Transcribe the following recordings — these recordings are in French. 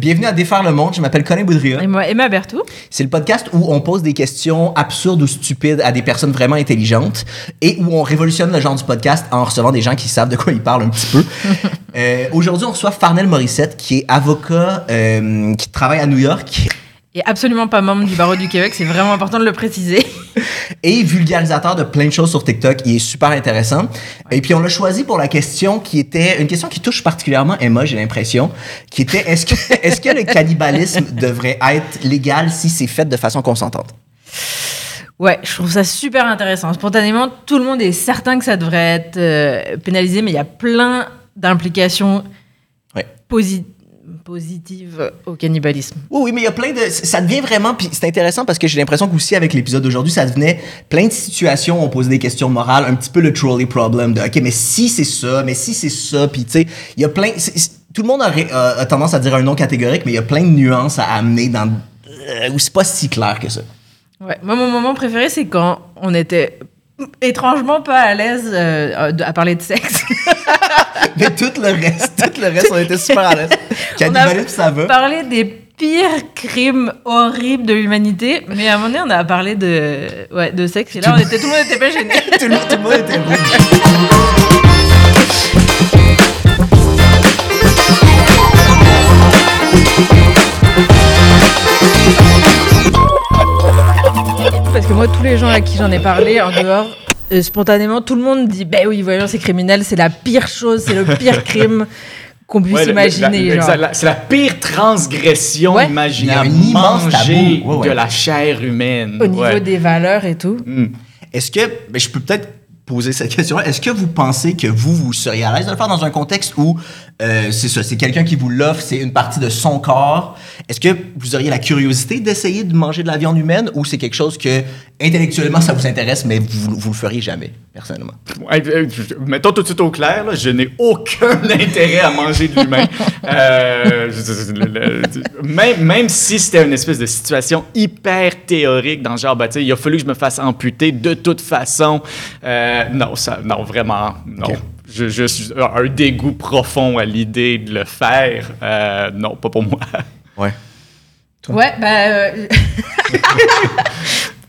Bienvenue à Défaire le monde, je m'appelle Colin Boudria. Et moi, Emma Bertou. C'est le podcast où on pose des questions absurdes ou stupides à des personnes vraiment intelligentes et où on révolutionne le genre du podcast en recevant des gens qui savent de quoi ils parlent un petit peu. euh, Aujourd'hui, on reçoit Farnell Morissette, qui est avocat euh, qui travaille à New York Et absolument pas membre du barreau du Québec, c'est vraiment important de le préciser. et vulgarisateur de plein de choses sur TikTok. Il est super intéressant. Et puis, on l'a choisi pour la question qui était une question qui touche particulièrement Emma, j'ai l'impression, qui était est-ce que, est-ce que le cannibalisme devrait être légal si c'est fait de façon consentante? Ouais, je trouve ça super intéressant. Spontanément, tout le monde est certain que ça devrait être euh, pénalisé, mais il y a plein d'implications Ouais. posi- positives au cannibalisme. Oui, oui, mais il y a plein de. Ça devient vraiment. Puis c'est intéressant parce que j'ai l'impression qu'aussi avec l'épisode d'aujourd'hui, ça devenait plein de situations où on posait des questions morales, un petit peu le trolley problem de OK, mais si c'est ça, mais si c'est ça, puis tu sais, il y a plein. tout le monde euh, a tendance à dire un nom catégorique, mais il y a plein de nuances à amener dans. euh, où c'est pas si clair que ça. Ouais. Moi, mon moment préféré, c'est quand on était étrangement pas à l'aise euh, de- à parler de sexe. Mais tout le reste, tout le reste, on était super à l'aise. Cannibalisme, ça va. parlé des pires crimes horribles de l'humanité, mais à un moment donné, on a parlé de, ouais, de sexe, et là, on était, tout le monde était pas gêné. tout, le monde, tout le monde était rouge. Parce que moi, tous les gens à qui j'en ai parlé, en dehors, euh, spontanément, tout le monde dit Ben oui, voyons, c'est criminel, c'est la pire chose, c'est le pire crime qu'on puisse Ouais, imaginer. C'est la pire transgression Ouais. imaginable. Il y a un immense Manger tabou. Ouais, ouais. de la chair humaine. Au niveau des valeurs et tout. Mm. Est-ce que, ben, je peux peut-être poser cette question-là, est-ce que vous pensez que vous, vous seriez à l'aise de le faire dans un contexte où euh, c'est ça, c'est quelqu'un qui vous l'offre, c'est une partie de son corps? Est-ce que vous auriez la curiosité d'essayer de manger de la viande humaine ou c'est quelque chose que intellectuellement ça vous intéresse, mais vous, vous le feriez jamais, personnellement? Euh, Mettons tout de suite au clair, je n'ai aucun intérêt à manger de l'humain. Euh, même, même si c'était une espèce de situation hyper théorique, dans le genre, bah, il a fallu que je me fasse amputer de toute façon. Non, ça, non, vraiment, non. Ok. Je, je suis un dégoût profond à l'idée de le faire. Euh, non, pas pour moi. Ouais. Ouais, bah. euh,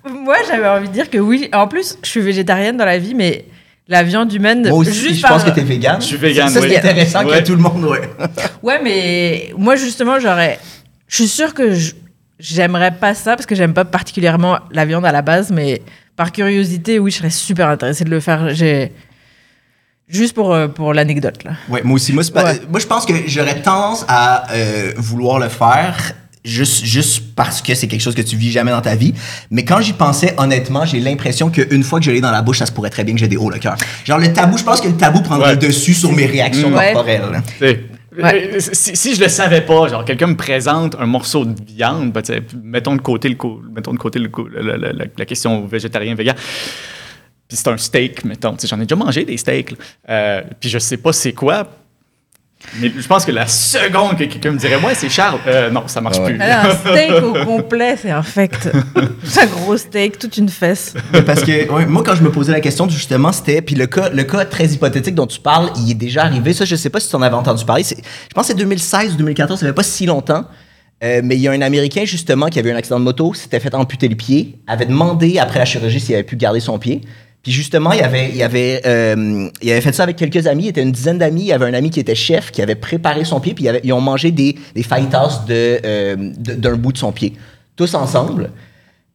Moi, j'avais envie de dire que oui. En plus, je suis végétarienne dans la vie, mais la viande humaine. Moi aussi, juste je par- pense que t'es vegan. Je suis vegan, Ça, c'est oui. intéressant Ouais. que tout le monde, ouais. Ouais, mais moi, justement, j'aurais. Je suis sûre que je- j'aimerais pas ça parce que j'aime pas particulièrement la viande à la base, mais par curiosité, oui, je serais super intéressée de le faire. J'ai. Juste pour, euh, pour l'anecdote, là. Ouais, moi aussi. Moi, c'est pas- Ouais. moi, je pense que j'aurais tendance à euh, vouloir le faire juste, juste parce que c'est quelque chose que tu vis jamais dans ta vie. Mais quand j'y pensais, honnêtement, j'ai l'impression qu'une fois que je l'ai dans la bouche, ça se pourrait très bien que j'ai des hauts le cœur. Genre, le tabou, je pense que le tabou prendrait Ouais. le dessus sur mes réactions Ouais. corporelles. Euh, Si, je le savais pas, genre quelqu'un me présente un morceau de viande, ben, mettons de côté le mettons de côté le la, question végétarien vegan. Puis c'est un steak, mettons. J'en ai déjà mangé des steaks. Euh, puis je sais pas c'est quoi. Mais je pense que la seconde que quelqu'un me dirait, ouais, c'est Charles, euh, non, ça marche Ah ouais. plus. Alors, un steak au complet, c'est infect. C'est un gros steak, toute une fesse. Parce que ouais, moi, quand je me posais la question, justement, c'était. Puis le cas, le cas très hypothétique dont tu parles, il est déjà arrivé. Ça, je sais pas si tu en avais entendu parler. C'est- Je pense que c'est 2016 ou 2014, ça fait pas si longtemps. Euh, mais il y a un Américain, justement, qui avait eu un accident de moto, s'était fait amputer le pied, avait demandé après la chirurgie s'il avait pu garder son pied. Puis justement, il avait, il, avait, euh, il avait fait ça avec quelques amis. Il était une dizaine d'amis. Il y avait un ami qui était chef, qui avait préparé son pied. Puis il avait- ils ont mangé des, des fajitas de, euh, de- d'un bout de son pied. Tous ensemble.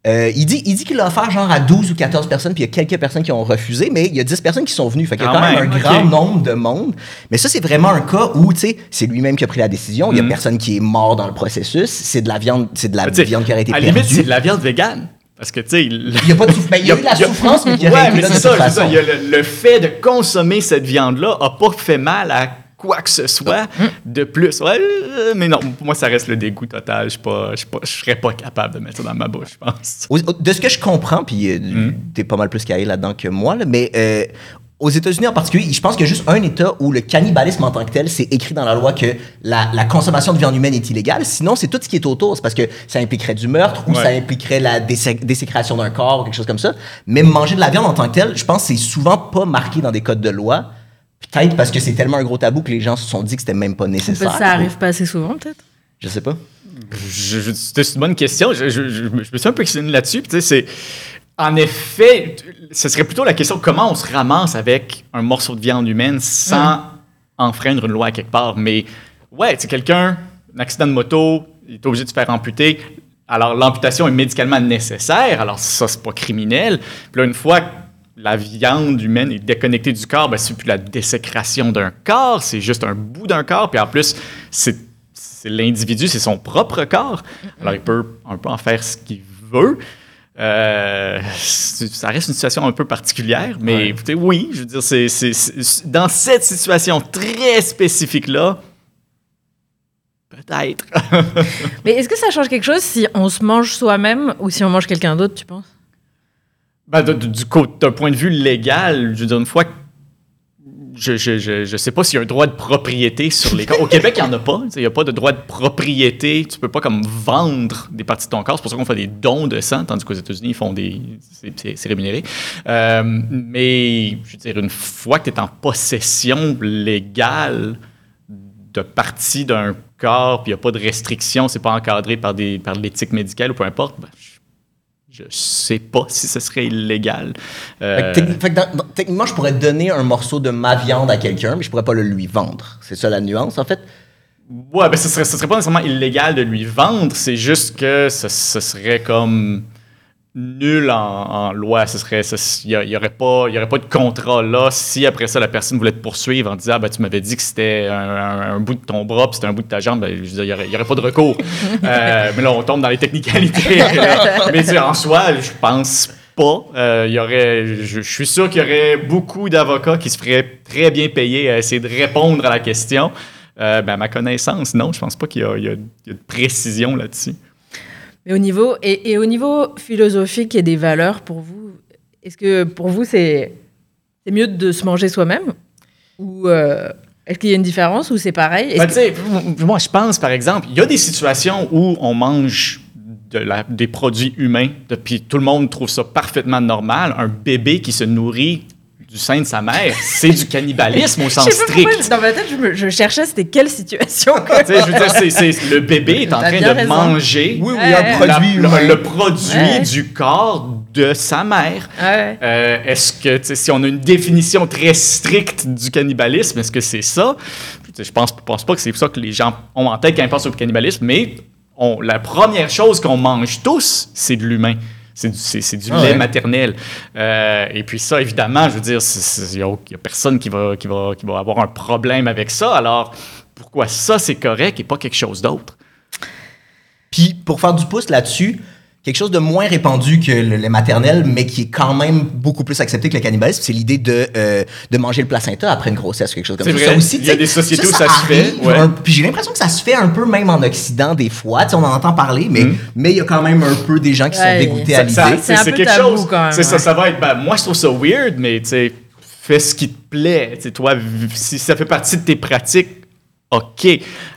Euh, il dit, il dit qu'il l'a offert genre à 12 ou 14 personnes, puis il y a quelques personnes qui ont refusé, mais il y a 10 personnes qui sont venues. Fait qu'il y a Quand quand même, même, un grand nombre de monde. Mais ça, c'est vraiment un cas où, tu sais, c'est lui-même qui a pris la décision. Il y a Mhm. personne qui est mort dans le processus. C'est de la viande, c'est de la viande qui aurait été à perdue. limite, c'est de la viande végane. Parce que, tu sais, il Il y a pas de souffrance. Ben, il y a eu de la a- souffrance, mais Ouais, c'est ça, ça. Il y a le, le fait de consommer cette viande-là a pas fait mal à quoi que ce soit Hum. de plus. Ouais, euh, mais non, pour moi, ça reste le dégoût total. Je suis pas- je suis pas- je serais pas capable de mettre ça dans ma bouche, je pense. De ce que je comprends, puis euh, Mhm. t'es pas mal plus calé là-dedans que moi, là, mais euh, aux États-Unis en particulier, je pense qu'il y a juste un État où le cannibalisme en tant que tel, c'est écrit dans la loi que la, la consommation de viande humaine est illégale. Sinon, c'est tout ce qui est autour. C'est parce que ça impliquerait du meurtre ou Ouais. ça impliquerait la désé- désécration d'un corps ou quelque chose comme ça. Mais manger de la viande en tant que tel, je pense que c'est souvent pas marqué dans des codes de loi. Peut-être parce que c'est tellement un gros tabou que les gens se sont dit que c'était même pas nécessaire. Ça arrive pas assez souvent, peut-être? Je sais pas. C'est une bonne question. Je, je- je- je me suis un peu questionné là-dessus. Puis, tu sais, c'est. En effet, ce serait plutôt la question comment on se ramasse avec un morceau de viande humaine sans enfreindre une loi à quelque part. Mais ouais, tu sais, quelqu'un, un accident de moto, il est obligé de se faire amputer. Alors, l'amputation est médicalement nécessaire. Alors, ça, c'est pas criminel. Puis là, une fois que la viande humaine est déconnectée du corps, ben, c'est plus la désécration d'un corps, c'est juste un bout d'un corps. Puis en plus, c'est c'est l'individu, c'est son propre corps. Alors, il peut un peu en faire ce qu'il veut. Euh, ça reste une situation un peu particulière, mais Ouais. écoutez, oui, je veux dire, c'est, c'est- c'est- dans cette situation très spécifique-là, peut-être. Mais est-ce que ça change quelque chose si on se mange soi-même ou si on mange quelqu'un d'autre, tu penses? Ben, de- de- du co- d'un point de vue légal, je veux dire, une fois que. Je, je, je, je sais pas s'il y a un droit de propriété sur les corps. Au Québec, il n'y en a pas. Il n'y a pas de droit de propriété. Tu peux pas comme vendre des parties de ton corps. C'est pour ça qu'on fait des dons de sang, tandis qu'aux États-Unis, ils font des. C'est, rémunéré. Euh, mais, je veux dire, une fois que tu es en possession légale de partie d'un corps, puis il n'y a pas de restriction, c'est pas encadré par, des, par l'éthique médicale ou peu importe, ben, je sais pas si ce serait illégal. Euh, Fait que techni- fait que dans- dans- techniquement, je pourrais donner un morceau de ma viande à quelqu'un, mais je pourrais pas le lui vendre. C'est ça la nuance, en fait? ouais, ben ce serait, ce serait pas nécessairement illégal de lui vendre, c'est juste que ce, ce serait comme nul en, en loi. Ce serait, il n'y aurait, pas- il y aurait pas de contrat là si après ça la personne voulait te poursuivre en disant ah, ben, tu m'avais dit que c'était un, un- un bout de ton bras puis c'était un bout de ta jambe, ben, je veux dire, il n'y aurait, pas de recours. Euh, mais là, on tombe dans les technicalités. mais tu en soi, je pense pas. Euh, il y aurait, je, je suis sûr qu'il y aurait beaucoup d'avocats qui se feraient très bien payer à essayer de répondre à la question. Euh, ben, à ma connaissance, non, je pense pas qu'il y, a- il y a- il y a de précision là-dessus. Mais au niveau, et, et au niveau philosophique et des valeurs, pour vous, est-ce que pour vous, c'est c'est mieux de se manger soi-même? Ou euh, est-ce qu'il y a une différence ou c'est pareil? Ben, que- moi, je pense, par exemple, il y a des situations où on mange de la- des produits humains, puis tout le monde trouve ça parfaitement normal. Un bébé qui se nourrit du sein de sa mère, c'est du cannibalisme au sens pourquoi, strict. dans ma tête, je, me- je cherchais c'était quelle situation. Je veux dire, le bébé est en train de raison. manger Oui, oui, Ouais, un ouais. produit la- humain. le, le produit du corps de sa mère. Euh, est-ce que, si on a une définition très stricte du cannibalisme, est-ce que c'est ça? Je pense, pense pas que c'est ça que les gens ont en tête quand ils pensent au cannibalisme, mais on- la première chose qu'on mange tous, c'est de l'humain. C'est du, Ah lait maternel. Euh, et puis ça, évidemment, je veux dire, il n'y a, a personne qui va, qui, va, qui va avoir un problème avec ça. Alors, pourquoi ça, c'est correct et pas quelque chose d'autre? Puis, pour faire du pouce là-dessus, quelque chose de moins répandu que le lait maternel, mais qui est quand même beaucoup plus accepté que le cannibalisme, c'est l'idée de, euh, de manger le placenta après une grossesse, quelque chose comme ça. vrai. Ça aussi, Il y a des sociétés où ça se arrive fait, ouais. un- puis j'ai l'impression que ça se fait un peu même en Occident des fois. On en entend parler, mais Mm. mais il y a quand même un peu des gens qui Ouais, sont dégoûtés ça- à l'idée. Ça- C'est quelque tabou chose. quand même, C'est ça, ouais. ça va être. ben, moi, je trouve ça weird, mais tu sais, fais ce qui te plaît. Toi, si ça fait partie de tes pratiques, OK.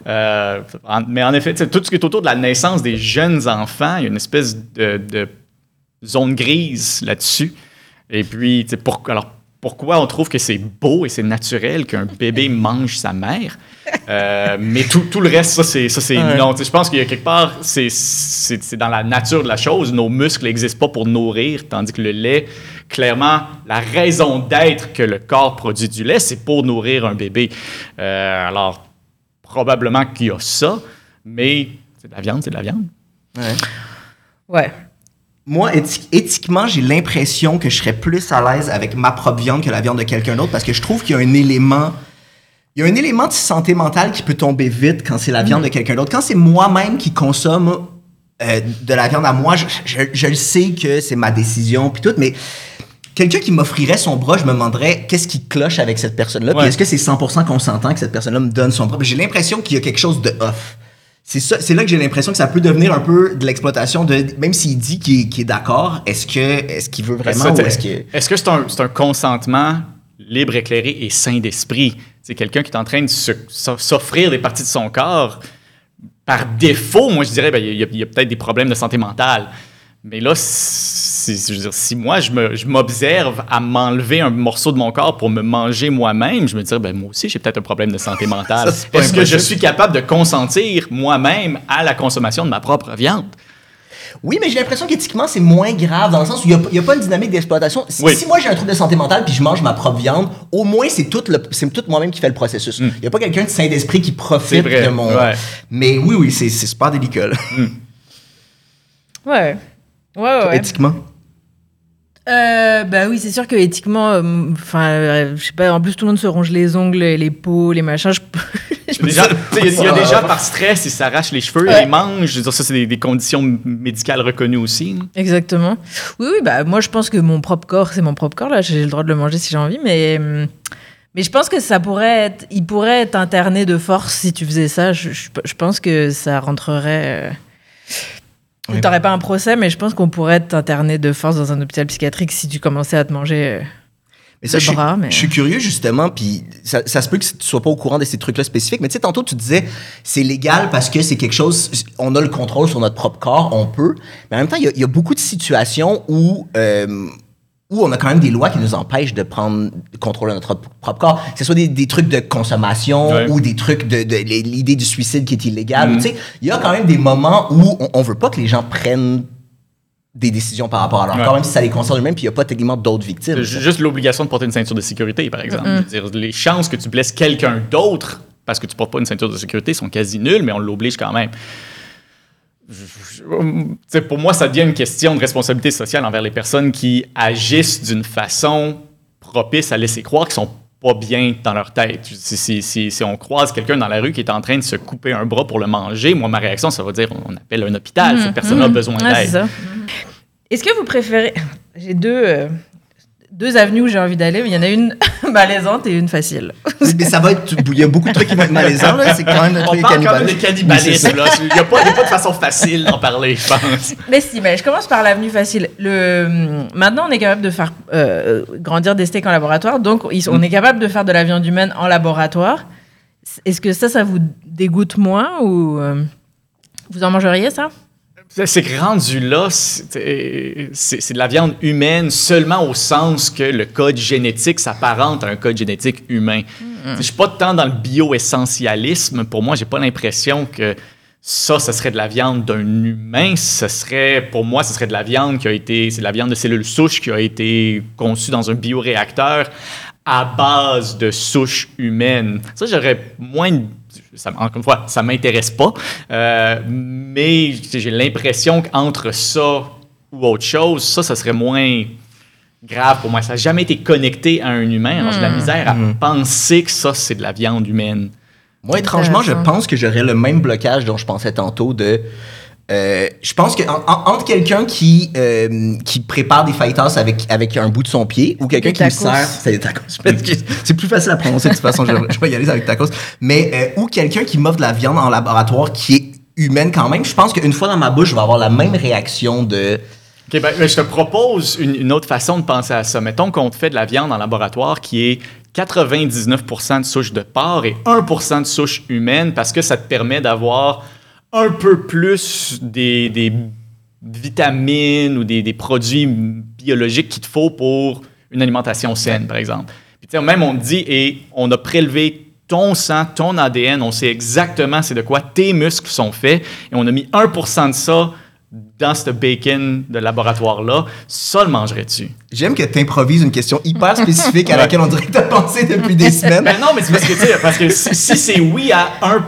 Euh, en- mais en effet, tout ce qui est autour de la naissance des jeunes enfants, il y a une espèce de, de zone grise là-dessus. Et puis, pour- alors, pourquoi on trouve que c'est beau et c'est naturel qu'un bébé mange sa mère? Euh, mais tout, tout le reste, ça, c'est, ça, c'est Ouais. non. Je pense qu'il y a quelque part, c'est dans la nature de la chose. Nos muscles n'existent pas pour nourrir, tandis que le lait, clairement, la raison d'être que le corps produit du lait, c'est pour nourrir un bébé. Euh, alors, probablement qu'il y a ça, mais c'est de la viande, c'est de la viande. Ouais. Ouais. Moi, éthi- éthiquement, j'ai l'impression que je serais plus à l'aise avec ma propre viande que la viande de quelqu'un d'autre parce que je trouve qu'il y a un élément. Il y a un élément de santé mentale qui peut tomber vite quand c'est la viande de quelqu'un d'autre. Quand c'est moi-même qui consomme euh, de la viande à moi, je, je- je le sais que c'est ma décision puis tout, mais quelqu'un qui m'offrirait son bras, je me demanderais qu'est-ce qui cloche avec cette personne-là? Ouais. est-ce que c'est 100% consentant que cette personne-là me donne son bras? J'ai l'impression qu'il y a quelque chose de off. C'est là que j'ai l'impression que ça peut devenir un peu de l'exploitation de même s'il dit qu'il est, d'accord, est-ce que est-ce qu'il veut vraiment est-ce que Est-ce que c'est un, consentement libre, éclairé et sain d'esprit? C'est quelqu'un qui est en train de s'offrir des parties de son corps. Par défaut, moi, je dirais, ben, il y a, a peut-être des problèmes de santé mentale. Mais là, si, je veux dire, si moi, je me- je m'observe à m'enlever un morceau de mon corps pour me manger moi-même, je me dirais, ben, moi aussi, j'ai peut-être un problème de santé mentale. Est-ce que je suis capable de consentir moi-même à la consommation de ma propre viande? Oui, mais j'ai l'impression qu'éthiquement, c'est moins grave dans le sens où il n'y a, pas une dynamique d'exploitation. Si, Oui. si moi j'ai un trouble de santé mentale puis je mange ma propre viande, au moins c'est tout, le- c'est tout moi-même qui fait le processus. Il n'y a pas quelqu'un de saint d'esprit qui profite de mon. ouais. Mais oui, oui, c'est c'est super délicat, là. Ouais. Ouais, ouais. ouais. éthiquement. Euh, bah oui, c'est sûr que éthiquement, euh, enfin, euh, je sais pas, en plus tout le monde se ronge les ongles, les peaux, les machins. je- Il y a des gens- gens par stress, ils s'arrachent les cheveux, ils mangent. Je veux dire, ça, c'est des, des conditions médicales reconnues aussi. Exactement. Oui, oui, bah moi je pense que mon propre corps, c'est mon propre corps, là, j'ai le droit de le manger si j'ai envie, mais. hum, Mais je pense que ça pourrait être. Il pourrait être interné de force si tu faisais ça. Je, je- je pense que ça rentrerait. Euh... Oui. T'aurais pas un procès, mais je pense qu'on pourrait t'interner de force dans un hôpital psychiatrique si tu commençais à te manger. euh, Mais ça, je suis, bras, mais- je suis curieux justement, puis ça, ça se peut que tu sois pas au courant de ces trucs-là spécifiques, mais tu sais, tantôt tu disais, c'est légal parce que c'est quelque chose, on a le contrôle sur notre propre corps, on peut, mais en même temps, il y a, il y a beaucoup de situations où, euh, où on a quand même des lois qui nous empêchent de prendre le contrôle de notre propre corps, que ce soit des, des trucs de consommation Ouais. ou des trucs de, de l'idée du suicide qui est illégal. Tu sais, il y a quand même des moments où on, on veut pas que les gens prennent des décisions par rapport à leur Ouais. corps, même si ça les concerne eux-mêmes, puis il n'y a pas techniquement d'autres victimes. Ju- Juste l'obligation de porter une ceinture de sécurité, par exemple. Je veux dire, les chances que tu blesses quelqu'un d'autre parce que tu portes pas une ceinture de sécurité sont quasi nulles, mais on l'oblige quand même. Je- pour moi, ça devient une question de responsabilité sociale envers les personnes qui agissent d'une façon propice à laisser croire qu'ils sont pas bien dans leur tête. Si, si- si- si on croise quelqu'un dans la rue qui est en train de se couper un bras pour le manger, moi, ma réaction, ça va dire on appelle un hôpital, cette personne a besoin Ouais, d'aide. Est-ce que vous préférez. J'ai deux, euh, deux avenues où j'ai envie d'aller, mais il y en a une malaisante et une facile. Mais ça va être. Il y a beaucoup de trucs qui vont être malaisants, là. C'est quand même On truc parle de cannibalisme, là. Il n'y a, pas a de façon facile d'en parler, je pense. Mais si, mais je commence par l'avenue facile. Le, maintenant, on est capable de faire euh, grandir des steaks en laboratoire, donc on est capable de faire de la viande humaine en laboratoire. Est-ce que ça, ça vous dégoûte moins ou euh, vous en mangeriez ça? C'est- que rendu là, c'est de la viande humaine seulement au sens que le code génétique s'apparente à un code génétique humain. Je suis pas tant dans le bio-essentialisme. Pour moi, j'ai pas l'impression que ça, ce serait de la viande d'un humain. Ce serait, pour moi, ce serait de la viande qui a été, c'est de la viande de cellules souches qui a été conçue dans un bioréacteur à base de souches humaines. Ça, j'aurais moins de- ça, encore une fois, ça m'intéresse pas. Euh, mais j'ai l'impression qu'entre ça ou autre chose, ça, ça serait moins grave pour moi. Ça n'a jamais été connecté à un humain. Alors, j'ai de la misère à penser que ça, c'est de la viande humaine. Moi, étrangement, je pense que j'aurais le même blocage dont je pensais tantôt de. Euh, je pense que en- en- entre quelqu'un qui, euh, qui prépare des fajitas avec, avec un bout de son pied ou quelqu'un qui me sert. C'est des tacos. C'est plus facile à prononcer de toute façon, je, je vais y aller avec tacos. Mais, euh, ou quelqu'un qui m'offre de la viande en laboratoire qui est humaine quand même, je pense qu'une fois dans ma bouche, je vais avoir la même réaction de. OK, ben, ben, je te propose une, une autre façon de penser à ça. Mettons qu'on te fait de la viande en laboratoire qui est 99% de souche de porc et 1% de souche humaine parce que ça te permet d'avoir un peu plus des, des vitamines ou des, des produits biologiques qu'il te faut pour une alimentation saine, par exemple. Puis, même on dit, et on a prélevé ton sang, ton ADN, on sait exactement c'est de quoi tes muscles sont faits, et on a mis 1% de ça dans ce bacon de laboratoire-là, ça le mangerais-tu? J'aime que tu improvises une question hyper spécifique à laquelle on dirait que tu as pensé depuis des semaines. Ben non, mais c'est parce que, tu sais, parce que si, si c'est oui à 1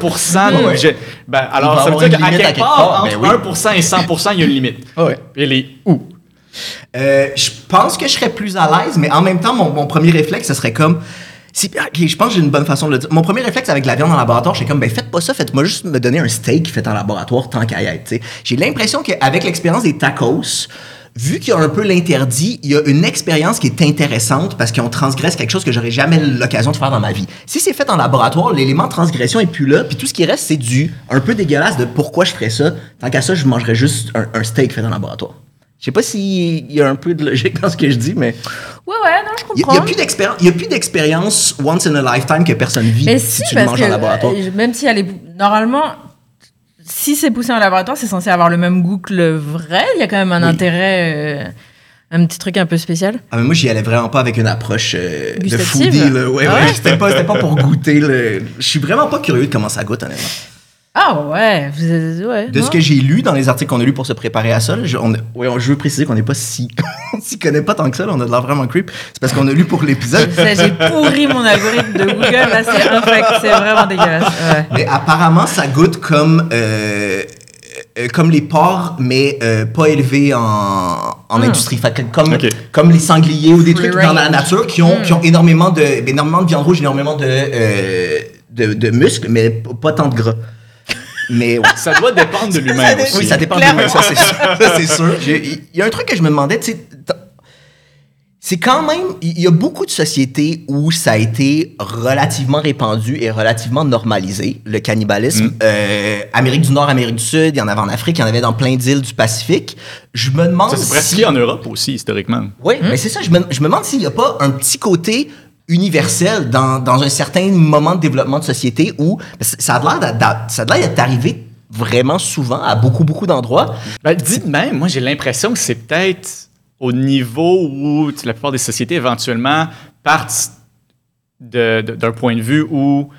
du Ouais. budget, ben Il alors ça veut dire qu'à quelque quelque part, part, entre ben oui. 1 et 100% il y a une limite. Ouais. Et elle est où? Euh, je pense que je serais plus à l'aise, mais en même temps, mon, mon premier réflexe, ce serait comme. Si, ok, je pense que j'ai une bonne façon de le dire. Mon premier réflexe avec la viande en laboratoire, c'est comme, ben faites pas ça, faites-moi juste me donner un steak fait en laboratoire tant qu'à y être. J'ai l'impression qu'avec l'expérience des tacos, vu qu'il y a un peu l'interdit, il y a une expérience qui est intéressante parce qu'on transgresse quelque chose que j'aurais jamais l'occasion de faire dans ma vie. Si c'est fait en laboratoire, l'élément transgression est plus là, puis tout ce qui reste, c'est du un peu dégueulasse de pourquoi je ferais ça. Tant qu'à ça, je mangerais juste un steak fait en laboratoire. Je sais pas s'il y a un peu de logique dans ce que je dis, mais Ouais, ouais, non, je il n'y comprends. il y a plus d'expérience once in a lifetime que personne vit Mais si, si, tu le manges en laboratoire. euh, même si elle est normalement, si c'est poussé en laboratoire, c'est censé avoir le même goût que le vrai. Il y a quand même un Oui. intérêt. euh, Un petit truc un peu spécial Ah, mais moi, j'y allais vraiment pas avec une approche euh, de foodie. Là. Ouais, Ah ouais, ouais? C'était pas, pas pour goûter. Je suis vraiment pas curieux de comment ça goûte, honnêtement. Ah ouais, vous êtes- ouais. De non? ce que j'ai lu dans les articles qu'on a lus pour se préparer à ça, là, je, on, ouais, on- je veux préciser qu'on n'est pas si. on s'y connaît pas tant que ça, là, on a de l'air vraiment creep. C'est parce qu'on a lu pour l'épisode. J'ai pourri mon algorithme de Google, là c'est vraiment dégueulasse. Ouais. Mais apparemment, ça goûte comme. euh, euh, comme les porcs, mais euh, pas élevés en, en Hmm. industrie. Fait que comme, les sangliers ou des Free trucs dans la nature qui ont, Hmm. qui ont énormément, de, énormément de viande rouge, énormément de, euh, de, de muscles, mais pas tant de gras. Mais ouais. Ça doit dépendre de l'humain aussi. Oui, ça dépend de Clairement. l'humain, ça c'est sûr. Il y a un truc que je me demandais, tu sais, c'est quand même, il y a beaucoup de sociétés où ça a été relativement répandu et relativement normalisé, le cannibalisme. Mm. Euh, Amérique du Nord, Amérique du Sud, il y en avait en Afrique, il y en avait dans plein d'îles du Pacifique. Je me demande Ça s'est si... pratiqué en Europe aussi, historiquement. Oui, mais c'est ça, je me, je me demande s'il n'y a pas un petit côté universel dans, dans un certain moment de développement de société où ça a l'air d'être arrivé vraiment souvent à beaucoup, beaucoup d'endroits. Ben, de même, moi j'ai l'impression que c'est peut-être au niveau où la plupart des sociétés éventuellement partent d'un point de vue où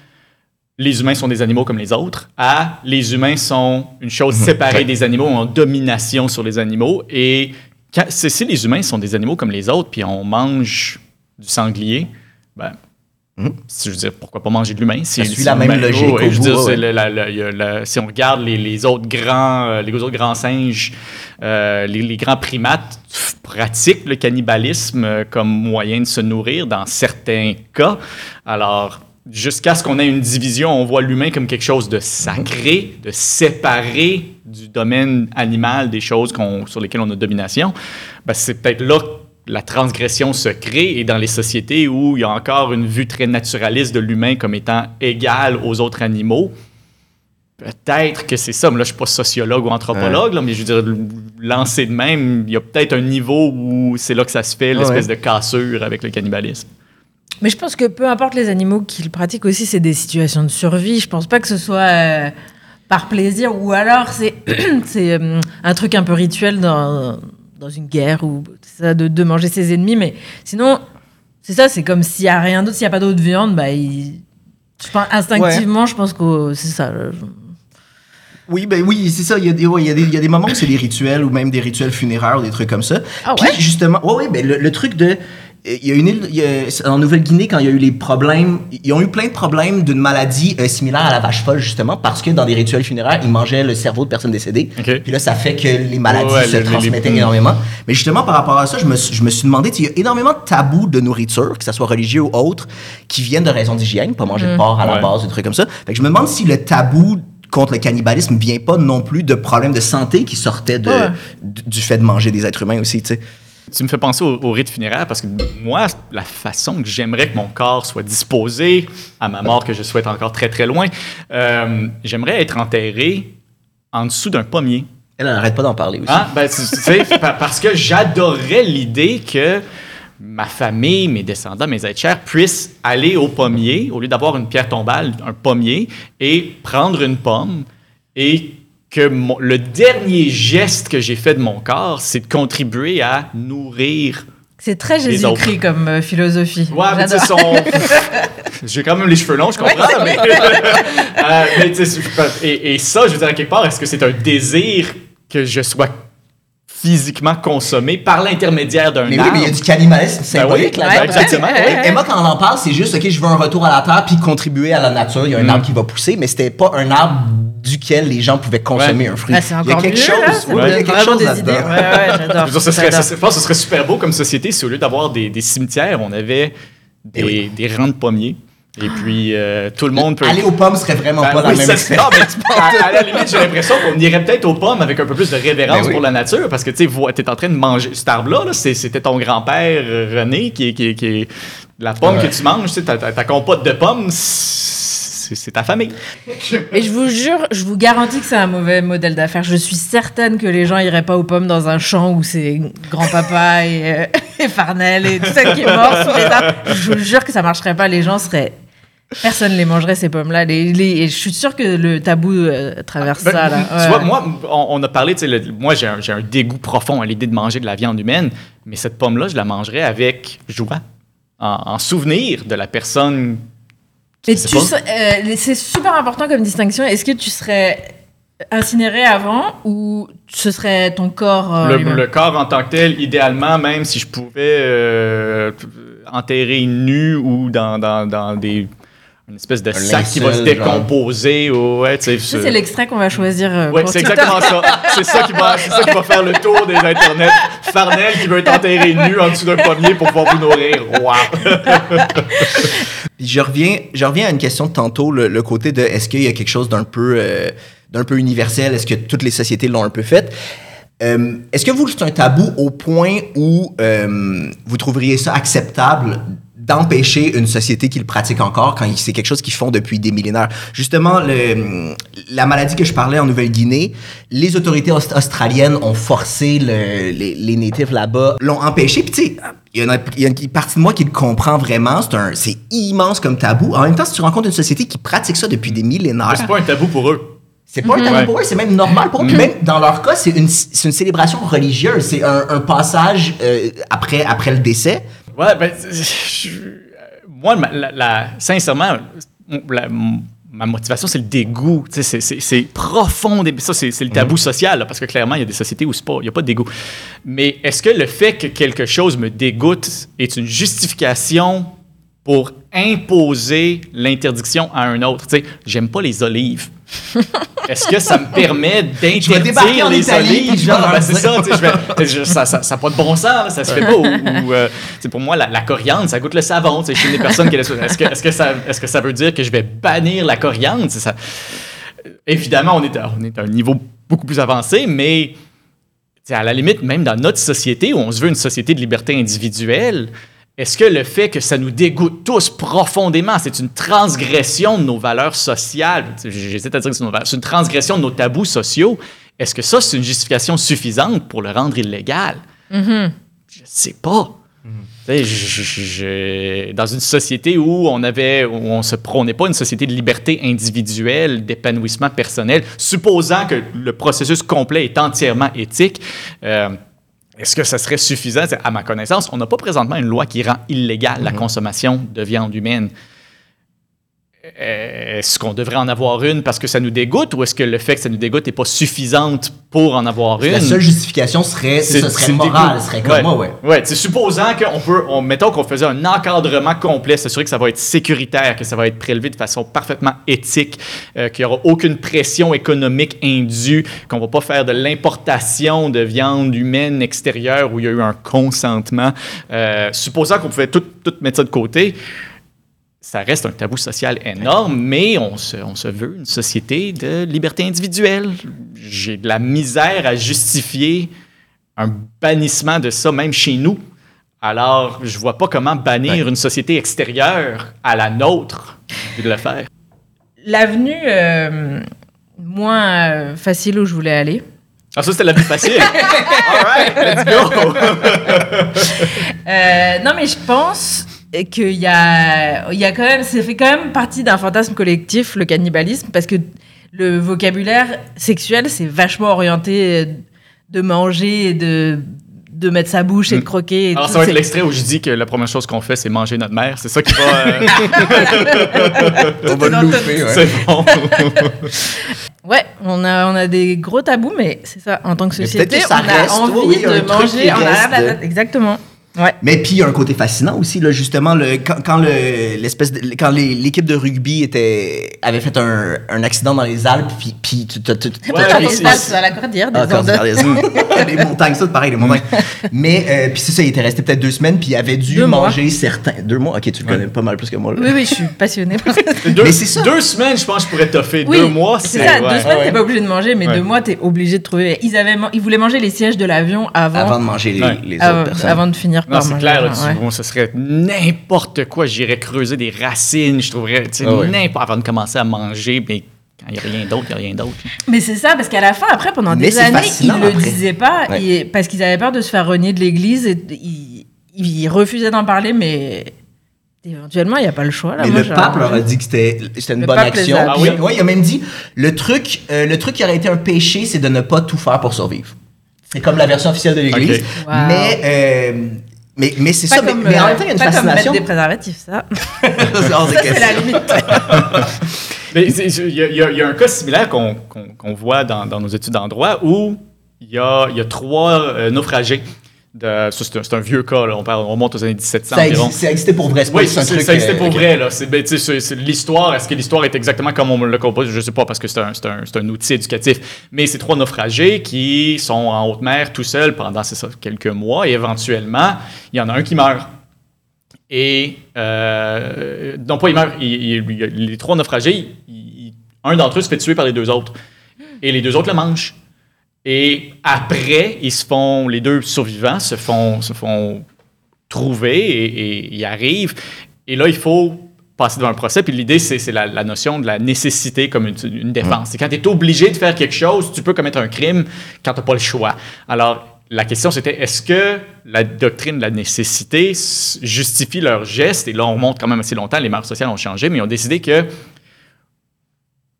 les humains sont des animaux comme les autres, à les humains sont une chose séparée des animaux, en domination sur les animaux. Et quand- si les humains sont des animaux comme les autres, puis on mange du sanglier, ben, si je veux dire, pourquoi pas manger de l'humain? Si, si la même logique Oh, au je bout, dire, ouais. le- la- si on regarde les, les autres grands, euh, les autres grands singes, euh, les, les grands primates pratiquent le cannibalisme euh, comme moyen de se nourrir dans certains cas. Alors, jusqu'à ce qu'on ait une division, on voit l'humain comme quelque chose de sacré, de séparé du domaine animal des choses sur lesquelles on a domination. Ben, c'est peut-être là que la transgression se crée et dans les sociétés où il y a encore une vue très naturaliste de l'humain comme étant égal aux autres animaux, peut-être que c'est ça. Mais là, je suis pas sociologue ou anthropologue, là, mais je veux dire, lancer de même, il y a peut-être un niveau où c'est là que ça se fait, l'espèce de cassure avec le cannibalisme. Mais je pense que peu importe les animaux qui le pratiquent aussi, c'est des situations de survie. Je pense pas que ce soit euh, par plaisir ou alors c'est c'est euh, un truc un peu rituel dans, dans une guerre ou ça de, de manger ses ennemis. Mais sinon, c'est ça, c'est comme s'il y a rien d'autre, s'il y a pas d'autre viande, bah il- je pense, instinctivement, je pense que c'est ça. Oui, ben oui, c'est ça. Il y, a des, ouais, il, y a des, il y a des moments où c'est des rituels ou même des rituels funéraires ou des trucs comme ça. Ah Puis ouais? justement, ouais, ouais, ben le, le truc de. Il y a une île, il y a- en Nouvelle-Guinée, quand il y a eu les problèmes, ils ont eu plein de problèmes d'une maladie euh, similaire à la vache folle, justement, parce que dans des rituels funéraires, ils mangeaient le cerveau de personnes décédées. OK. Puis là, ça fait que les maladies Ouais, se les- transmettaient les- énormément. Mais justement, par rapport à ça, je me, suis- je me suis demandé, tu sais, il y a énormément de tabous de nourriture, que ce soit religieux ou autre, qui viennent de raisons d'hygiène, pas manger de porc à la Ouais. base, des trucs comme ça. Fait que je me demande si le tabou contre le cannibalisme vient pas non plus de problèmes de santé qui sortaient de, Ouais. du fait de manger des êtres humains aussi, tu sais. Tu me fais penser au, au rite funéraire parce que moi, la façon que j'aimerais que mon corps soit disposé à ma mort, que je souhaite encore très très loin, euh, j'aimerais être enterré en dessous d'un pommier. Elle n'arrête pas d'en parler aussi. Hein? Ben, tu sais, pa- parce que j'adorerais l'idée que ma famille, mes descendants, mes êtres chers puissent aller au pommier, au lieu d'avoir une pierre tombale, un pommier, et prendre une pomme, et que mon- le dernier geste que j'ai fait de mon corps, c'est de contribuer à nourrir. C'est très Jésus-Christ comme euh, philosophie. Ouais, mais tu son- J'ai quand même les cheveux longs, je comprends. Ouais, mais Euh, mais tu sais, je- et, et ça, je veux dire, à quelque part, est-ce que c'est un désir que je sois physiquement consommé par l'intermédiaire d'un mais oui, mais il y a du cannibalisme symbolique oui, là-dedans. ouais, exactement, ouais, ouais. Emma, quand on en parle, c'est juste, OK, je veux un retour à la terre puis contribuer à la nature. Il y a un Mm. arbre qui va pousser, mais c'était pas un arbre duquel les gens pouvaient consommer Ouais. un fruit. Ah, c'est il y a encore quelque mieux, chose, là, il y a quelque chose des là-dedans. Ouais, ouais, j'adore. Je pense que ce serait super beau comme société si au lieu d'avoir des, des cimetières, on avait des, Eh oui. des rangs de pommiers. Et puis, euh, tout le monde peut... Aller aux pommes serait vraiment Ben pas la oui, même ça- expérience. non, mais à, à la limite, j'ai l'impression qu'on irait peut-être aux pommes avec un peu plus de révérence Ben oui. pour la nature, parce que tu sais, tu es en train de manger. Cet arbre-là, là, c'est- c'était ton grand-père René qui est. Qui, qui la pomme Ouais. que tu manges, tu sais, ta, ta- ta compote de pommes, c'est ta famille. Et je vous jure, je vous garantis que c'est un mauvais modèle d'affaires. Je suis certaine que les gens iraient pas aux pommes dans un champ où c'est grand-papa et, euh, et Farnell et tout ça qui est mort sous les arbres. Je vous jure que ça marcherait pas. Les gens seraient Personne les mangerait, ces pommes-là. Les, les- et je suis sûre que le tabou euh, traverse Ben, ça. Là. Tu vois, moi, on, on a parlé, le- moi, j'ai un, dégoût profond à l'idée de manger de la viande humaine, mais cette pomme-là, je la mangerais avec joie, en, en souvenir de la personne. Mais tu euh, c'est super important comme distinction. Est-ce que tu serais incinéré avant ou ce serait ton corps euh, le corps en tant que tel, idéalement, même si je pouvais euh, enterrer nu ou dans, dans, dans des. Une espèce de sac qui va se décomposer. ou- ouais, tu sais, Ça, c'est l'extrait qu'on va choisir. euh, Ouais, c'est exactement ça. C'est ça, qui va, c'est ça qui va faire le tour des internets. Farnell qui veut être enterré nu en dessous d'un pommier pour pouvoir vous nourrir. Wow! Puis je reviens, je reviens à une question de tantôt, le, le côté de est-ce qu'il y a quelque chose d'un peu, euh, d'un peu universel, est-ce que toutes les sociétés l'ont un peu fait? Euh, est-ce que vous, c'est un tabou au point où euh, vous trouveriez ça acceptable d'empêcher une société qui le pratique encore quand c'est quelque chose qu'ils font depuis des millénaires? Justement, le, la maladie que je parlais en Nouvelle-Guinée, les autorités aust- australiennes ont forcé le- les, les natifs là-bas, l'ont empêché. Puis tu sais, il y, a- il y a une partie de moi qui le comprend vraiment. C'est immense comme tabou. En même temps, si tu rencontres une société qui pratique ça depuis des millénaires, C'est pas un tabou pour eux. c'est pas un tabou Ouais. pour eux, c'est même normal pour eux. Puis même dans leur cas, c'est une, c'est une célébration religieuse. C'est un, un passage euh, après, après le décès. Ouais, ben, je- moi, la, la- sincèrement, la- ma motivation, c'est le dégoût. C'est, profond. Ça, c'est, c'est le tabou social, là, parce que clairement, il y a des sociétés où il n'y a pas de dégoût. Mais est-ce que le fait que quelque chose me dégoûte est une justification pour imposer l'interdiction à un autre? Tu sais, j'aime pas les olives. Est-ce que ça me permet d'interdire les olives? Genre, ben, c'est ça, tu sais, ça n'a pas de bon sens, ça se fait pas. Ou, ou, euh, pour moi, la, la coriandre, ça goûte le savon. tu sais, Chez les personnes qui... Est-ce que, est-ce, que ça, est-ce que ça veut dire que je vais bannir la coriandre? Ça, évidemment, on est, à, on est à un niveau beaucoup plus avancé, mais à la limite, même dans notre société, où on se veut une société de liberté individuelle, est-ce que le fait que ça nous dégoûte tous profondément, c'est une transgression de nos valeurs sociales, j'hésite à dire que c'est, une transgression de nos tabous sociaux, est-ce que ça, c'est une justification suffisante pour le rendre illégal? Mhm. Je sais pas. Tu sais, je- je- je- dans une société où on avait, où on se prônait pas une société de liberté individuelle, d'épanouissement personnel, supposant que le processus complet est entièrement éthique, euh, est-ce que ça serait suffisant? À ma connaissance, on n'a pas présentement une loi qui rend illégale la consommation de viande humaine. Est-ce qu'on devrait en avoir une parce que ça nous dégoûte ou est-ce que le fait que ça nous dégoûte n'est pas suffisante pour en avoir une? La seule justification serait, c'est- ce serait le moral. dégoût. Ce serait comme ouais. moi, ouais. Ouais, c'est supposant qu'on peut, on, mettons qu'on faisait un encadrement complet, s'assurer que ça va être sécuritaire, que ça va être prélevé de façon parfaitement éthique, euh, qu'il n'y aura aucune pression économique indue, qu'on va pas faire de l'importation de viande humaine extérieure où il y a eu un consentement. Euh, supposant qu'on pouvait tout, tout mettre ça de côté, ça reste un tabou social énorme, mais on se, on se veut une société de liberté individuelle. J'ai de la misère à justifier un bannissement de ça, même chez nous. Alors, je vois pas comment bannir une société extérieure à la nôtre de le faire. L'avenue euh, moins euh, facile où je voulais aller. Ah, ça, c'était la plus facile. All right, let's go. Euh, non, mais je pense qu'il y a, il y a quand même, ça fait quand même partie d'un fantasme collectif, le cannibalisme, parce que le vocabulaire sexuel, c'est vachement orienté de manger et de, de mettre sa bouche et de croquer. Et Alors, tout. ça va être C'est- l'extrait où je dis que la première chose qu'on fait, c'est manger notre mère. C'est ça qui va. euh, On va le louper, ouais. c'est bon. Ouais, on a, on a des gros tabous, mais c'est ça, en tant que société, peut-être que ça on a envie oui, a de manger arrière de la de- tête. Exactement. Ouais. Mais puis il y a un côté fascinant aussi là justement le, quand, quand le l'espèce de- quand l'équipe de rugby était avait fait un, un accident dans les Alpes puis puis tu t'as- à la cordillère des Ah, les montagnes, ça, c'est pareil, les montagnes. Mais, euh, puis c'est ça, il était resté peut-être deux semaines, puis il avait dû Deux mois. manger certains. Deux mois? Ok, tu le connais pas mal plus que moi. là. Oui, oui, je suis passionnée par ça. Deux, Mais c'est ça. deux semaines, je pense que je pourrais toffer. Oui, deux mois, c'est c'est. ça. ouais. Deux semaines, Ouais, t'es pas obligé de manger, mais Ouais. deux mois, t'es obligé de trouver. Ils, avaient, ils voulaient manger les sièges de l'avion avant, Avant de manger les, les autres personnes. avant de finir Non, par c'est clair, là, ouais. tu- bon, ce serait n'importe quoi. J'irais creuser des racines, je trouverais, sais, Ah n'importe avant de commencer à manger, mais quand il n'y a rien d'autre, il n'y a rien d'autre. Mais c'est ça, parce qu'à la fin, après, pendant Mais des années, ils fascinant, le disaient pas, Ouais. et- parce qu'ils avaient peur de se faire renier de l'église, et ils, ils refusaient d'en parler, mais éventuellement, il n'y a pas le choix. Là. Mais Moi, le pape leur a dit que c'était c'était une Le bonne action. Ah oui? ouais, il a même dit le truc, euh, le truc qui aurait été un péché, c'est de ne pas tout faire pour survivre. C'est comme la version officielle de l'Église. Wow. Mais, euh, mais, mais c'est ça. Mais, comme, mais en euh, même temps, il y a une pas comme fascination. mettre des préservatifs, ça. Ça, c'est la limite. Il y, a- y y un cas similaire qu'on qu'on- qu'on voit dans, dans nos études en droit où il y a, il y a trois euh, naufragés. C'est un, vieux cas, là, on, parle, on remonte aux années 1700 Ça, environ. ça existait pour vrai. c'est Oui, un truc, ça existait euh, pour vrai. Là. C'est, ben, c'est- l'histoire, est-ce que l'histoire est exactement comme on me le compose? Je ne sais pas, parce que c'est un, c'est un- c'est un outil éducatif. Mais c'est trois naufragés qui sont en haute mer tout seuls pendant ça, quelques mois et éventuellement, il y en a un qui meurt. Et, euh, non pas il meurt, il- il- il- les trois naufragés, un d'entre eux se fait tuer par les deux autres. Et les deux autres le mangent. Et après, ils se font, les deux survivants se font, se font trouver et, et ils arrivent. Et là, il faut passer devant un procès. Puis l'idée, c'est c'est la, la notion de la nécessité comme une, une défense. C'est quand tu es obligé de faire quelque chose, tu peux commettre un crime quand tu n'as pas le choix. Alors, la question, c'était est-ce que la doctrine de la nécessité justifie leur geste? Et là, on remonte quand même assez longtemps, les mœurs sociales ont changé, mais ils ont décidé que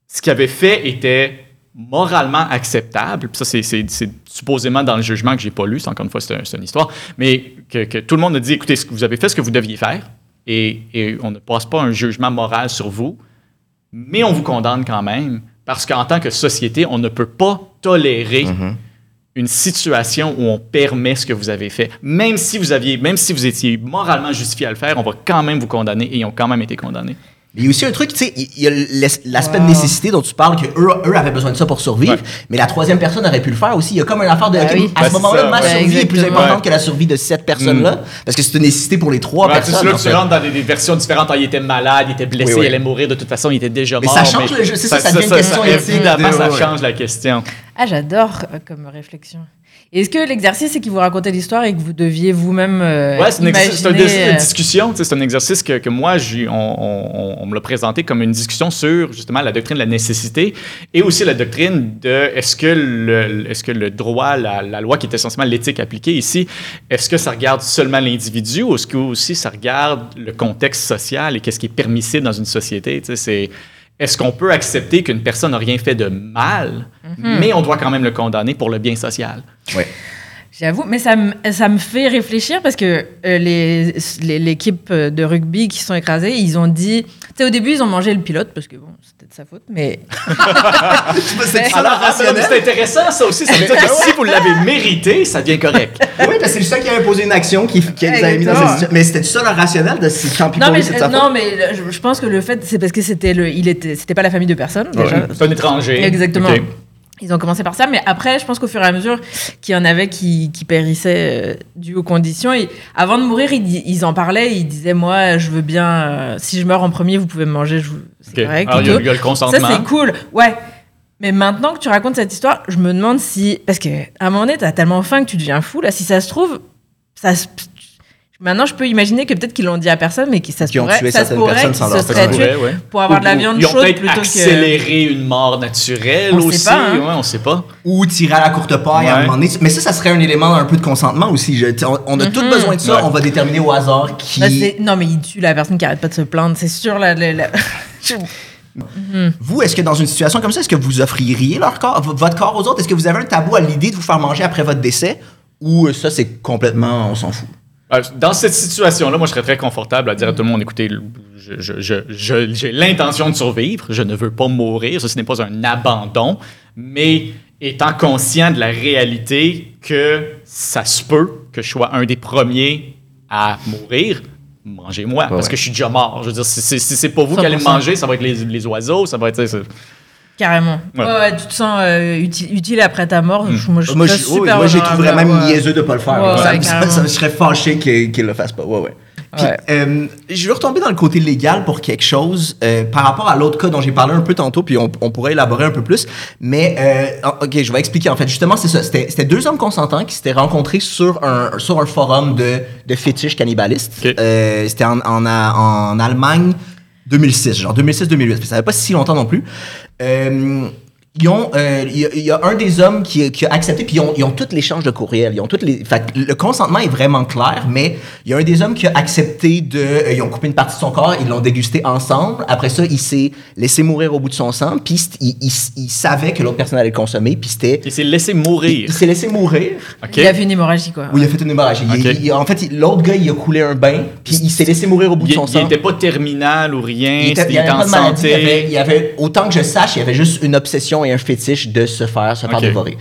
ce qu'ils avaient fait était moralement acceptable. Puis ça, c'est- supposément dans le jugement que j'ai pas lu. C'est encore une fois, c'est un- une histoire. Mais que, que tout le monde a dit, écoutez, ce que vous avez fait ce que vous deviez faire. Et, et on ne passe pas un jugement moral sur vous. Mais on vous condamne quand même. Parce qu'en tant que société, on ne peut pas tolérer une situation où on permet ce que vous avez fait. Même si vous aviez, même si vous étiez moralement justifié à le faire, on va quand même vous condamner et ils ont quand même été condamnés. Mais il y a aussi un truc, tu sais, il y a l'as- l'aspect Wow. de nécessité dont tu parles, que eux, eux avaient besoin de ça pour survivre, Ouais. mais la troisième personne aurait pu le faire aussi. Il y a comme une affaire de. Ah ok, oui. À Ben, ce moment-là, c'est ma survie est plus importante Ouais. que la survie de cette personne-là, parce que c'est une nécessité pour les trois Ouais, personnes. là, en tu rentres dans des, des versions différentes. Ah, il était malade, il était blessé, Oui, oui. il allait mourir. De toute façon, il était déjà Mais mort. ça change le jeu, c'est ça, ça devient une question éthique Évidemment, de- ça change la question. Ah, j'adore euh, comme réflexion. Est-ce que l'exercice, c'est qu'il vous racontait l'histoire et que vous deviez vous-même euh, Ouais, c'est un exercice- de euh, discussion. sais, C'est un exercice que, que moi, on, on- on me l'a présenté comme une discussion sur justement la doctrine de la nécessité et aussi la doctrine de est-ce que le, est-ce que le droit, la, la loi qui est essentiellement l'éthique appliquée ici, est-ce que ça regarde seulement l'individu ou est-ce que aussi ça regarde le contexte social et qu'est-ce qui est permissible dans une société? Tu sais, c'est est-ce qu'on peut accepter qu'une personne n'a rien fait de mal, Mhm. mais on doit quand même le condamner pour le bien social? Ouais. J'avoue, mais ça me, ça me fait réfléchir parce que euh, les, les- l'équipe de rugby qui sont écrasés, ils ont dit. Tu sais, au début, ils ont mangé le pilote parce que bon, c'était de sa faute, mais. C'est ça, Alors, ah, mais rationnel. c'est intéressant ça aussi. Ça veut dire que si vous l'avez mérité, ça devient correct. Oui, parce que c'est ça qui avait posé une action qui, qui les avait mis dans cette situation. Mais c'était ça le rationnel de si tant pis Non pour mais, lui, c'est de sa non, faute. mais je, je pense que le fait, c'est parce que c'était le, il était, c'était pas la famille de personne. déjà. C'est un étranger. Exactement. Ils ont commencé par ça, mais après, je pense qu'au fur et à mesure qu'il y en avait qui, qui périssaient euh, dû aux conditions, et avant de mourir, ils, en parlaient, ils disaient Moi, je veux bien, euh, si je meurs en premier, vous pouvez me manger, je c'est Ok. correct. Alors, et il y, a- le Ça, consentement. c'est cool. Ouais. Mais maintenant que tu racontes cette histoire, je me demande si. Parce qu'à un moment donné, t'as tellement faim que tu deviens fou. Là, si ça se trouve, ça se- Maintenant, je peux imaginer que peut-être qu'ils l'ont dit à personne, mais que ça se Qui ont pourrait, tué ça se certaines pourrait personnes qu'ils sans se seraient tués ouais. pour avoir de la viande Ils ont chaude peut-être plutôt que. accéléré une mort naturelle On sait aussi. pas, hein. Ouais, on sait pas. Ou tirer à la courte paille à un Ouais. moment donné. Mais ça, ça serait un élément un peu de consentement aussi. Je- on, on a tous besoin de ça. Ouais. On va déterminer au hasard qui. Non, mais il tue la personne qui arrête pas de se plaindre, c'est sûr. La, la- la- Vous, est-ce que dans une situation comme ça, est-ce que vous offririez leur corps, votre corps aux autres? Est-ce que vous avez un tabou à l'idée de vous faire manger après votre décès? Ou euh, ça, c'est complètement, on s'en fout? Euh, Dans cette situation-là, moi, je serais très confortable à dire à tout le monde, écoutez, je- je- je- je- j'ai l'intention de survivre, je ne veux pas mourir, ceci n'est pas un abandon, mais étant conscient de la réalité que ça se peut que je sois un des premiers à mourir, mangez-moi, parce que je suis déjà mort. Je veux dire, si, si- si c'est pas vous qui allez me 100%. manger, ça va être les, les oiseaux, ça va être... Carrément. Ouais. Ouais. ouais, tu te sens euh, uti- utile après ta mort. Je- Moi, je Moi, je- moi, j'ai trouvé même ouais. niaiseux de pas le faire. Ça, ça, me serait fâché qu'il qu'il le fasse pas. Ouais, ouais. Puis, Ouais. euh, je veux retomber dans le côté légal pour quelque chose euh, par rapport à l'autre cas dont j'ai parlé un peu tantôt, puis on, on pourrait élaborer un peu plus. Mais, euh, ok, je vais expliquer. En fait, justement, c'est ça. C'était deux hommes consentants qui s'étaient rencontrés sur un, sur un forum de, de fétiches cannibalistes. Euh, C'était en, en, en Allemagne 2006, genre 2006-2008. Ça fait pas si longtemps non plus. Euh, ils ont, euh, il y, a- il y a un des hommes qui, qui a accepté, puis ils ont, ils ont tous l'échange de courriels. Ils ont toutes les, fait le consentement est vraiment clair, mais il y a un des hommes qui a accepté de, euh, ils ont coupé une partie de son corps, ils l'ont dégusté ensemble. Après ça, il s'est laissé mourir au bout de son sang, puis il, il, il savait que l'autre personne allait le consommer, puis c'était, Il s'est laissé il, mourir. il s'est laissé mourir. Il a fait une hémorragie, quoi. Où il a fait une hémorragie. Il- il- en fait, il- l'autre gars, il a coulé un bain, puis il s'est laissé mourir au bout Il de son sang. n'était pas terminal ou rien. Il était- il était pas en maladie. Il y, avait, il y avait- autant que je sache, il y avait juste une obsession et un fétiche de se faire, se faire dévorer.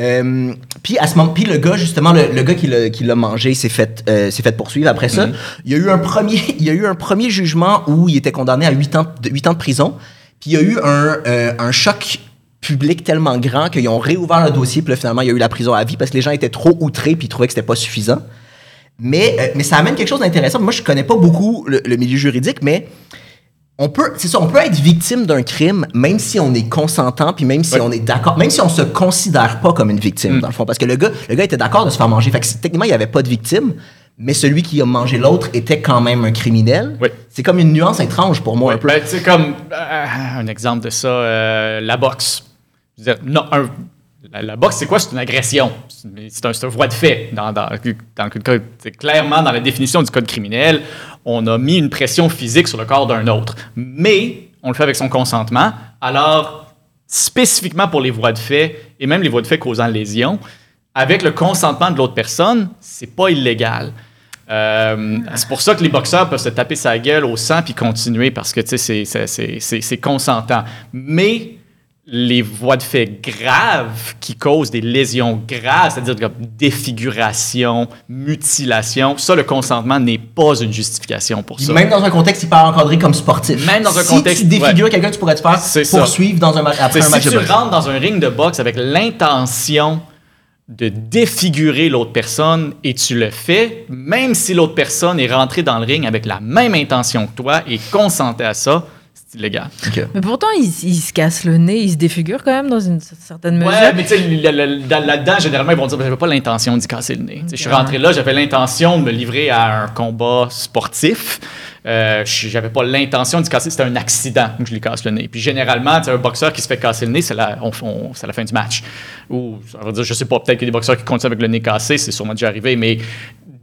Euh, puis à ce moment, puis le gars justement, le, le gars qui l'a, mangé, s'est fait, euh, s'est fait poursuivre. Après ça, Mhm. il y a eu un premier, il y a eu un premier jugement où il était condamné à 8 ans, de, 8 ans de prison. Puis il y a eu un, euh, un choc public tellement grand qu'ils ont réouvert le dossier. Puis là, finalement, il y a eu la prison à vie parce que les gens étaient trop outrés puis ils trouvaient que c'était pas suffisant. Mais, mais ça amène quelque chose d'intéressant. Moi, je connais pas beaucoup le, le milieu juridique, mais on peut, c'est ça, on peut être victime d'un crime même si on est consentant, puis même si Ouais. on est d'accord, même si on se considère pas comme une victime, Mm. dans le fond. Parce que le gars, le gars était d'accord de se faire manger. Fait que c'est- techniquement, il y avait pas de victime, mais celui qui a mangé l'autre était quand même un criminel. Oui. C'est comme une nuance étrange pour moi, un peu. ben, sais, comme euh, un exemple de ça, euh, la boxe. Je veux dire, non, un- la, boxe, c'est quoi? C'est une agression. C'est un, un voie de fait. Dans, dans, dans le clairement, dans la définition du code criminel, on a mis une pression physique sur le corps d'un autre. Mais on le fait avec son consentement. Alors, spécifiquement pour les voies de fait, et même les voies de fait causant lésion, avec le consentement de l'autre personne, c'est pas illégal. Euh, c'est pour ça que les boxeurs peuvent se taper sa gueule au sang puis continuer parce que c'est consentant. Mais les voies de fait graves qui causent des lésions graves, c'est-à-dire comme défiguration, mutilation, ça, le consentement n'est pas une justification pour ça. même dans un contexte hyper encadré comme sportif. Même dans un si contexte- tu défigures ouais. quelqu'un, tu pourrais te faire ça. poursuivre dans un après un match si tu rentres dans un ring de boxe avec l'intention de défigurer l'autre personne et tu le fais, même si l'autre personne est rentrée dans le ring avec la même intention que toi et consentait à ça, illégal. Ok. Mais pourtant, il, il se casse le nez, il se défigure quand même dans une certaine mesure. Ouais, mais tu sais, le- le- le- dans- là-dedans, généralement, ils vont dire j'avais pas l'intention d'y casser le nez. Je suis rentré là, j'avais l'intention de me livrer à un combat sportif. Euh, je- j'avais pas l'intention d'y casser, c'était un accident que je lui casse le nez. Puis généralement, tu sais, un boxeur qui se fait casser le nez, c'est la, on- on- c'est la fin du match. Ou, ça veut dire, je sais pas, peut-être qu'il y a des boxeurs qui continuent avec le nez cassé, c'est sûrement déjà arrivé, mais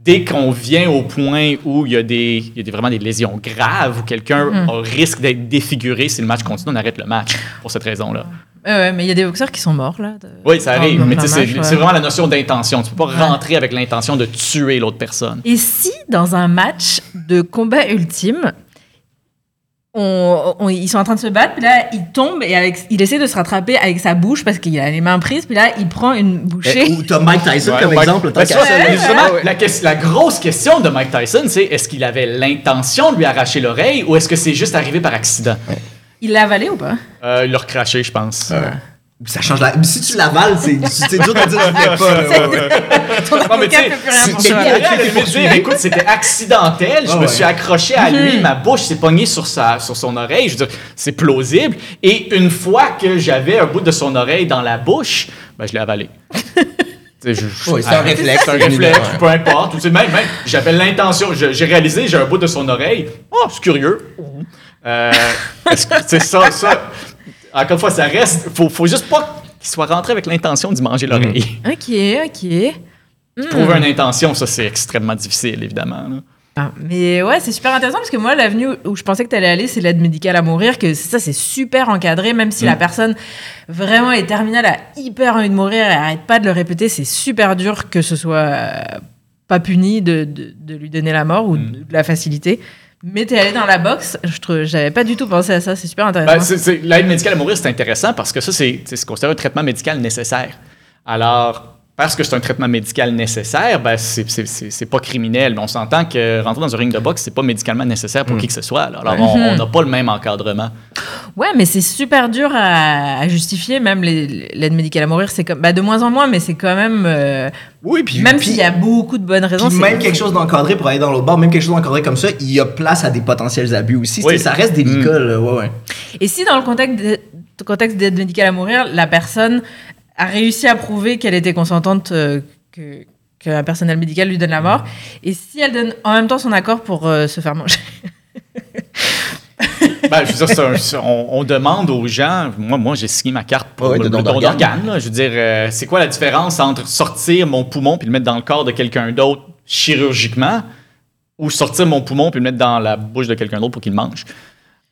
dès qu'on vient au point où il y a, des, il y a des- vraiment des lésions graves, où quelqu'un a- risque d'être défiguré, si le match continue, on arrête le match pour cette raison-là. Ouais, ouais, mais il y a des boxeurs qui sont morts, là. de- Oui, ça arrive, mais c'est ouais. vraiment la notion d'intention. Tu peux pas Ouais. rentrer avec l'intention de tuer l'autre personne. Et si, dans un match de combat ultime, on, on- ils sont en train de se battre, puis là, il tombe et avec, il essaie de se rattraper avec sa bouche parce qu'il a les mains prises, puis là, il prend une bouchée. Eh, Ou t'as Mike Tyson Ouais, comme Mike- exemple. Ouais, justement, ouais. La grosse question de Mike Tyson, c'est est-ce qu'il avait l'intention de lui arracher l'oreille ou est-ce que c'est juste arrivé par accident? Il l'a avalé ou pas? Euh, il l'a recraché, je pense. Ça change la. Si tu l'avales, c'est c'est dur de dire que tu l'as pas. là, ouais, Non, mais tu sais, c'est- c'est écoute, c'était accidentel. Je me ouais. suis accroché à lui, ma bouche s'est pognée sur, sa, sur son oreille. Je veux dire, c'est plausible. Et une fois que j'avais un bout de son oreille dans la bouche, ben, je l'ai avalé. Tu sais, je- je- Oui, c'est un réflexe. C'est un réflexe, peu importe. Tu sais, même, même, j'avais l'intention, je- j'ai réalisé, j'ai un bout de son oreille. Oh, c'est curieux. Euh, tu sais, ça, ça, encore une fois, ça reste. Faut, faut juste pas qu'il soit rentré avec l'intention d'y manger l'oreille. Ok, ok. Hmm. Trouver une intention, ça, c'est extrêmement difficile, évidemment. là. Ah, mais ouais, c'est super intéressant parce que moi, l'avenue où je pensais que tu allais aller, c'est l'aide médicale à mourir, que ça, c'est super encadré, même si la personne vraiment est terminale, a hyper envie de mourir et arrête pas de le répéter, c'est super dur que ce soit euh, pas puni de, de, de lui donner la mort ou de, de la faciliter. Mais t'es allé dans la boxe, je trouve, j'avais pas du tout pensé à ça, c'est super intéressant. Ben, c'est- c'est- L'aide médicale à mourir, c'est intéressant parce que ça, c'est c'est considéré un traitement médical nécessaire. Alors, parce que c'est un traitement médical nécessaire, ben, c'est- c'est c'est- c'est pas criminel. Mais on s'entend que rentrer dans un ring de boxe, c'est pas médicalement nécessaire pour qui que ce soit. là. Alors, on on n'a pas le même encadrement. Ouais, mais c'est super dur à, à justifier, même l'aide médicale à mourir, c'est comme, bah, de moins en moins, mais c'est quand même, euh, Oui, puis. même s'il y a beaucoup de bonnes raisons. Puis même quelque chose d'encadré pour aller dans l'autre bord, même quelque chose d'encadré comme ça, il y a place à des potentiels abus aussi. Oui. Ça reste délicat, là, ouais, ouais. Et si dans le contexte de- contexte d'aide médicale à mourir, la personne a réussi à prouver qu'elle était consentante euh, que qu'un personnel médical lui donne la mort, et si elle donne en même temps son accord pour euh, se faire manger? Ben, je veux dire, un- on, on demande aux gens. Moi, moi j'ai signé ma carte pour Ouais, le, don. Je veux dire, euh, c'est quoi la différence entre sortir mon poumon puis le mettre dans le corps de quelqu'un d'autre chirurgiquement ou sortir mon poumon puis le mettre dans la bouche de quelqu'un d'autre pour qu'il mange?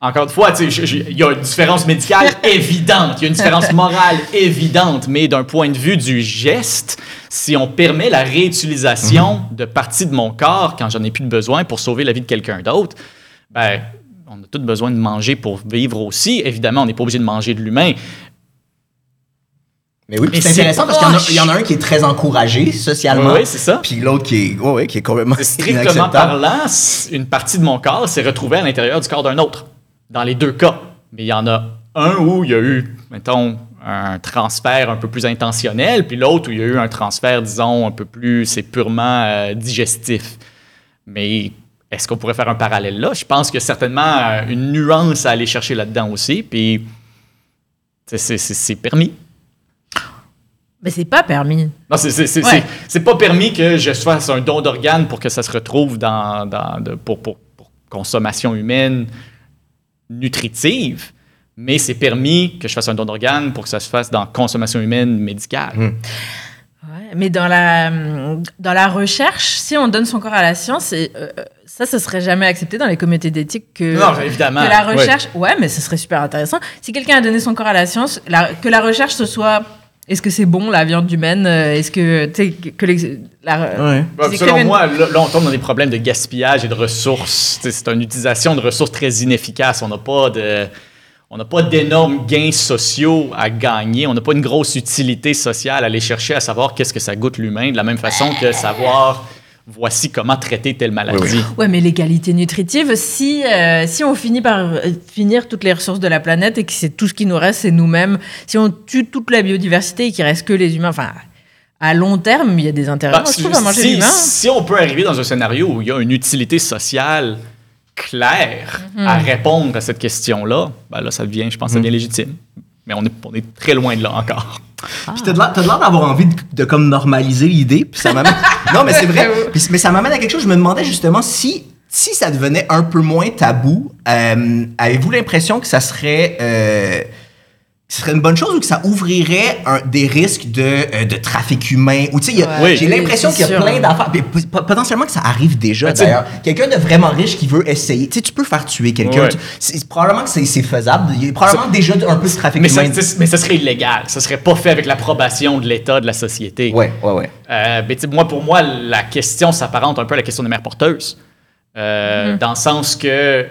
Encore une fois, il y a une différence médicale évidente, il y a une différence morale évidente, mais d'un point de vue du geste, si on permet la réutilisation de parties de mon corps quand j'en ai plus de besoin pour sauver la vie de quelqu'un d'autre, ben, on a tous besoin de manger pour vivre aussi. Évidemment, on n'est pas obligé de manger de l'humain. Mais oui, c'est intéressant parce qu'il y en a- proche. il y, en a un qui est très encouragé socialement. Oui, c'est ça. Puis l'autre qui est, ouais, ouais, qui est complètement strictement parlant, une partie de mon corps s'est retrouvée à l'intérieur du corps d'un autre. Dans les deux cas. Mais il y en a un où il y a eu, mettons, un transfert un peu plus intentionnel, puis l'autre où il y a eu un transfert, disons, un peu plus, c'est purement euh, digestif. Mais est-ce qu'on pourrait faire un parallèle là? Je pense qu'il y a certainement euh, une nuance à aller chercher là-dedans aussi, puis c'est- c'est c'est- c'est permis. Mais c'est pas permis. Non, c'est- c'est c'est- Ouais. c'est- c'est pas permis que je fasse un don d'organes pour que ça se retrouve dans, dans- de- pour, pour- pour consommation humaine nutritive, mais c'est permis que je fasse un don d'organes pour que ça se fasse dans consommation humaine médicale. Hum. Ouais, mais dans la, dans la recherche, si on donne son corps à la science, et, euh, ça, ça serait jamais accepté dans les comités d'éthique que, Non, évidemment. que la recherche. Ouais. mais ce serait super intéressant. Si quelqu'un a donné son corps à la science, la- que la recherche ce soit. Est-ce que c'est bon la viande humaine euh, Est-ce que tu sais que les- la, Ouais. Selon une- moi, là, là, on tombe dans des problèmes de gaspillage et de ressources. C'est une utilisation de ressources très inefficace. On n'a pas de. On n'a pas d'énormes gains sociaux à gagner. On n'a pas une grosse utilité sociale à aller chercher à savoir qu'est-ce que ça goûte l'humain, de la même façon que savoir voici comment traiter telle maladie. Ouais, mais l'égalité nutritive, si, euh, si on finit par euh, finir toutes les ressources de la planète et que c'est tout ce qui nous reste, c'est nous-mêmes, si on tue toute la biodiversité et qu'il reste que les humains, enfin, à long terme, il y a des intérêts, Bah, si, trouve, à manger si- l'humain. si on peut arriver dans un scénario où il y a une utilité sociale claire Mhm. à répondre à cette question-là, ben là, ça devient, je pense, ça devient légitime. Mais on est, on est très loin de là encore. Puis t'as de l'air t'as de l'air d'avoir envie de, de comme normaliser l'idée. Puis ça m'amène. non, mais c'est vrai. Puis- mais ça m'amène à quelque chose. Je me demandais justement si si ça devenait un peu moins tabou. euh, Avez-vous l'impression que ça serait euh, ce serait une bonne chose ou que ça ouvrirait un- des risques de, euh, de trafic humain? Ou tu sais. Oui. j'ai l'impression qu'il y a sûr. plein d'affaires potentiellement que ça arrive déjà Ben, d'ailleurs quelqu'un de vraiment riche qui veut essayer tu sais tu peux faire tuer quelqu'un Ouais. Tu- c'est probablement que c'est faisable il y a probablement déjà un peu de trafic Mais ça, humain mais ça serait illégal. Ça serait pas fait avec l'approbation de l'État, de la société. ouais ouais ouais Euh, mais tu sais, moi, pour moi, la question s'apparente un peu à la question des mères porteuses. Euh, Dans le sens que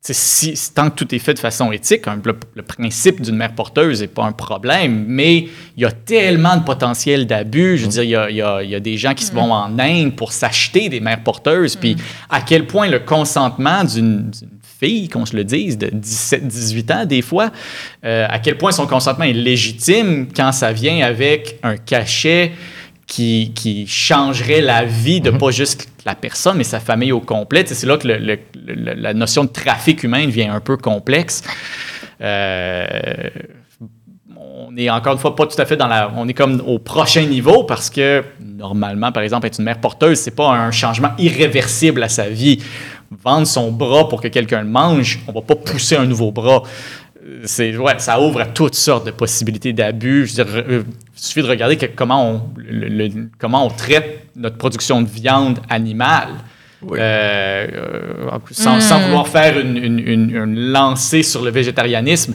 si, si- tant que tout est fait de façon éthique, hein, le, le principe d'une mère porteuse n'est pas un problème, mais il y a tellement de potentiel d'abus. Je veux dire, il y a, il y a- il y a des gens qui se vont en Inde pour s'acheter des mères porteuses, puis à quel point le consentement d'une fille, qu'on se le dise, de 17, 18 ans des fois, euh, à quel point son consentement est légitime quand ça vient avec un cachet qui, qui changerait la vie de pas juste personne, mais sa famille au complet. C'est là que la notion de trafic humain devient un peu complexe. Euh, on est encore une fois pas tout à fait dans la. On est comme au prochain niveau parce que normalement, par exemple, être une mère porteuse, c'est pas un changement irréversible à sa vie. Vendre son bras pour que quelqu'un le mange, on va pas pousser un nouveau bras. C'est ouais, ça ouvre à toutes sortes de possibilités d'abus. Je veux dire, euh, il suffit de regarder que- comment on le- le- comment on traite notre production de viande animale. Oui. Euh, euh, sans, sans vouloir faire une, une- une- une lancée sur le végétarianisme,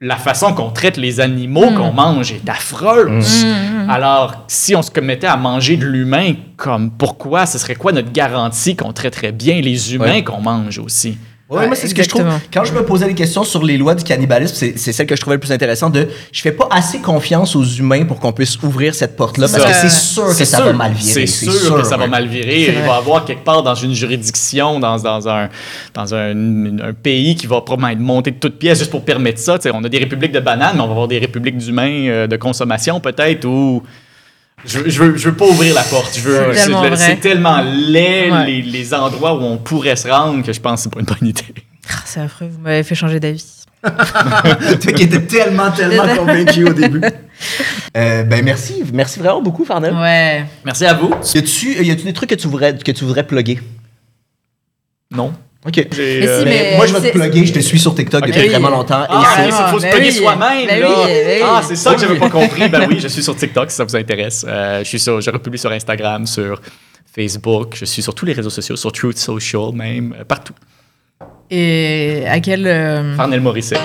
la façon qu'on traite les animaux qu'on mange est affreuse. Alors, si on se commettait à manger de l'humain, comme pourquoi, ce serait quoi notre garantie qu'on traiterait bien les humains qu'on mange aussi? Ouais, Ouais, moi, c'est ce que je trouve. Quand je me posais des questions sur les lois du cannibalisme, c'est celle que je trouvais le plus intéressant de je fais pas assez confiance aux humains pour qu'on puisse ouvrir cette porte-là parce que c'est sûr que ça va mal virer. C'est sûr, que ça va mal virer. Il va y avoir quelque part dans une juridiction, dans, dans, un, dans un, un pays qui va probablement être monté de toutes pièces juste pour permettre ça. On a des républiques de bananes, mais on va avoir des républiques d'humains euh, de consommation peut-être ou. Je, je, veux, je veux pas ouvrir la porte. Je veux- C'est tellement c'est, tellement laid Ouais. les, les endroits où on pourrait se rendre que je pense que c'est pas une bonne idée. Ah, C'est affreux, vous m'avez fait changer d'avis. Toi qui étais tellement, tellement convaincu au début. Euh, ben merci, merci vraiment beaucoup, Farnell. Ouais. Merci à vous. Y a-tu y a-tu des trucs que tu voudrais, que tu voudrais plugger? Non. OK. J'ai, Mais si, euh, mais- moi, je vais te plugger. Je te suis sur TikTok Ok. depuis Oui. vraiment longtemps. Ah, et c'est- il faut se plugger oui. soi-même. Là. oui, oui. Ah, c'est ça que j'avais Oui. pas compris. Ben oui, je suis sur TikTok si ça vous intéresse. Euh, je suis sur, je republie sur Instagram, sur Facebook. Je suis sur tous les réseaux sociaux, sur Truth Social même, euh, partout. Et à quel. euh, Farnell Morisset.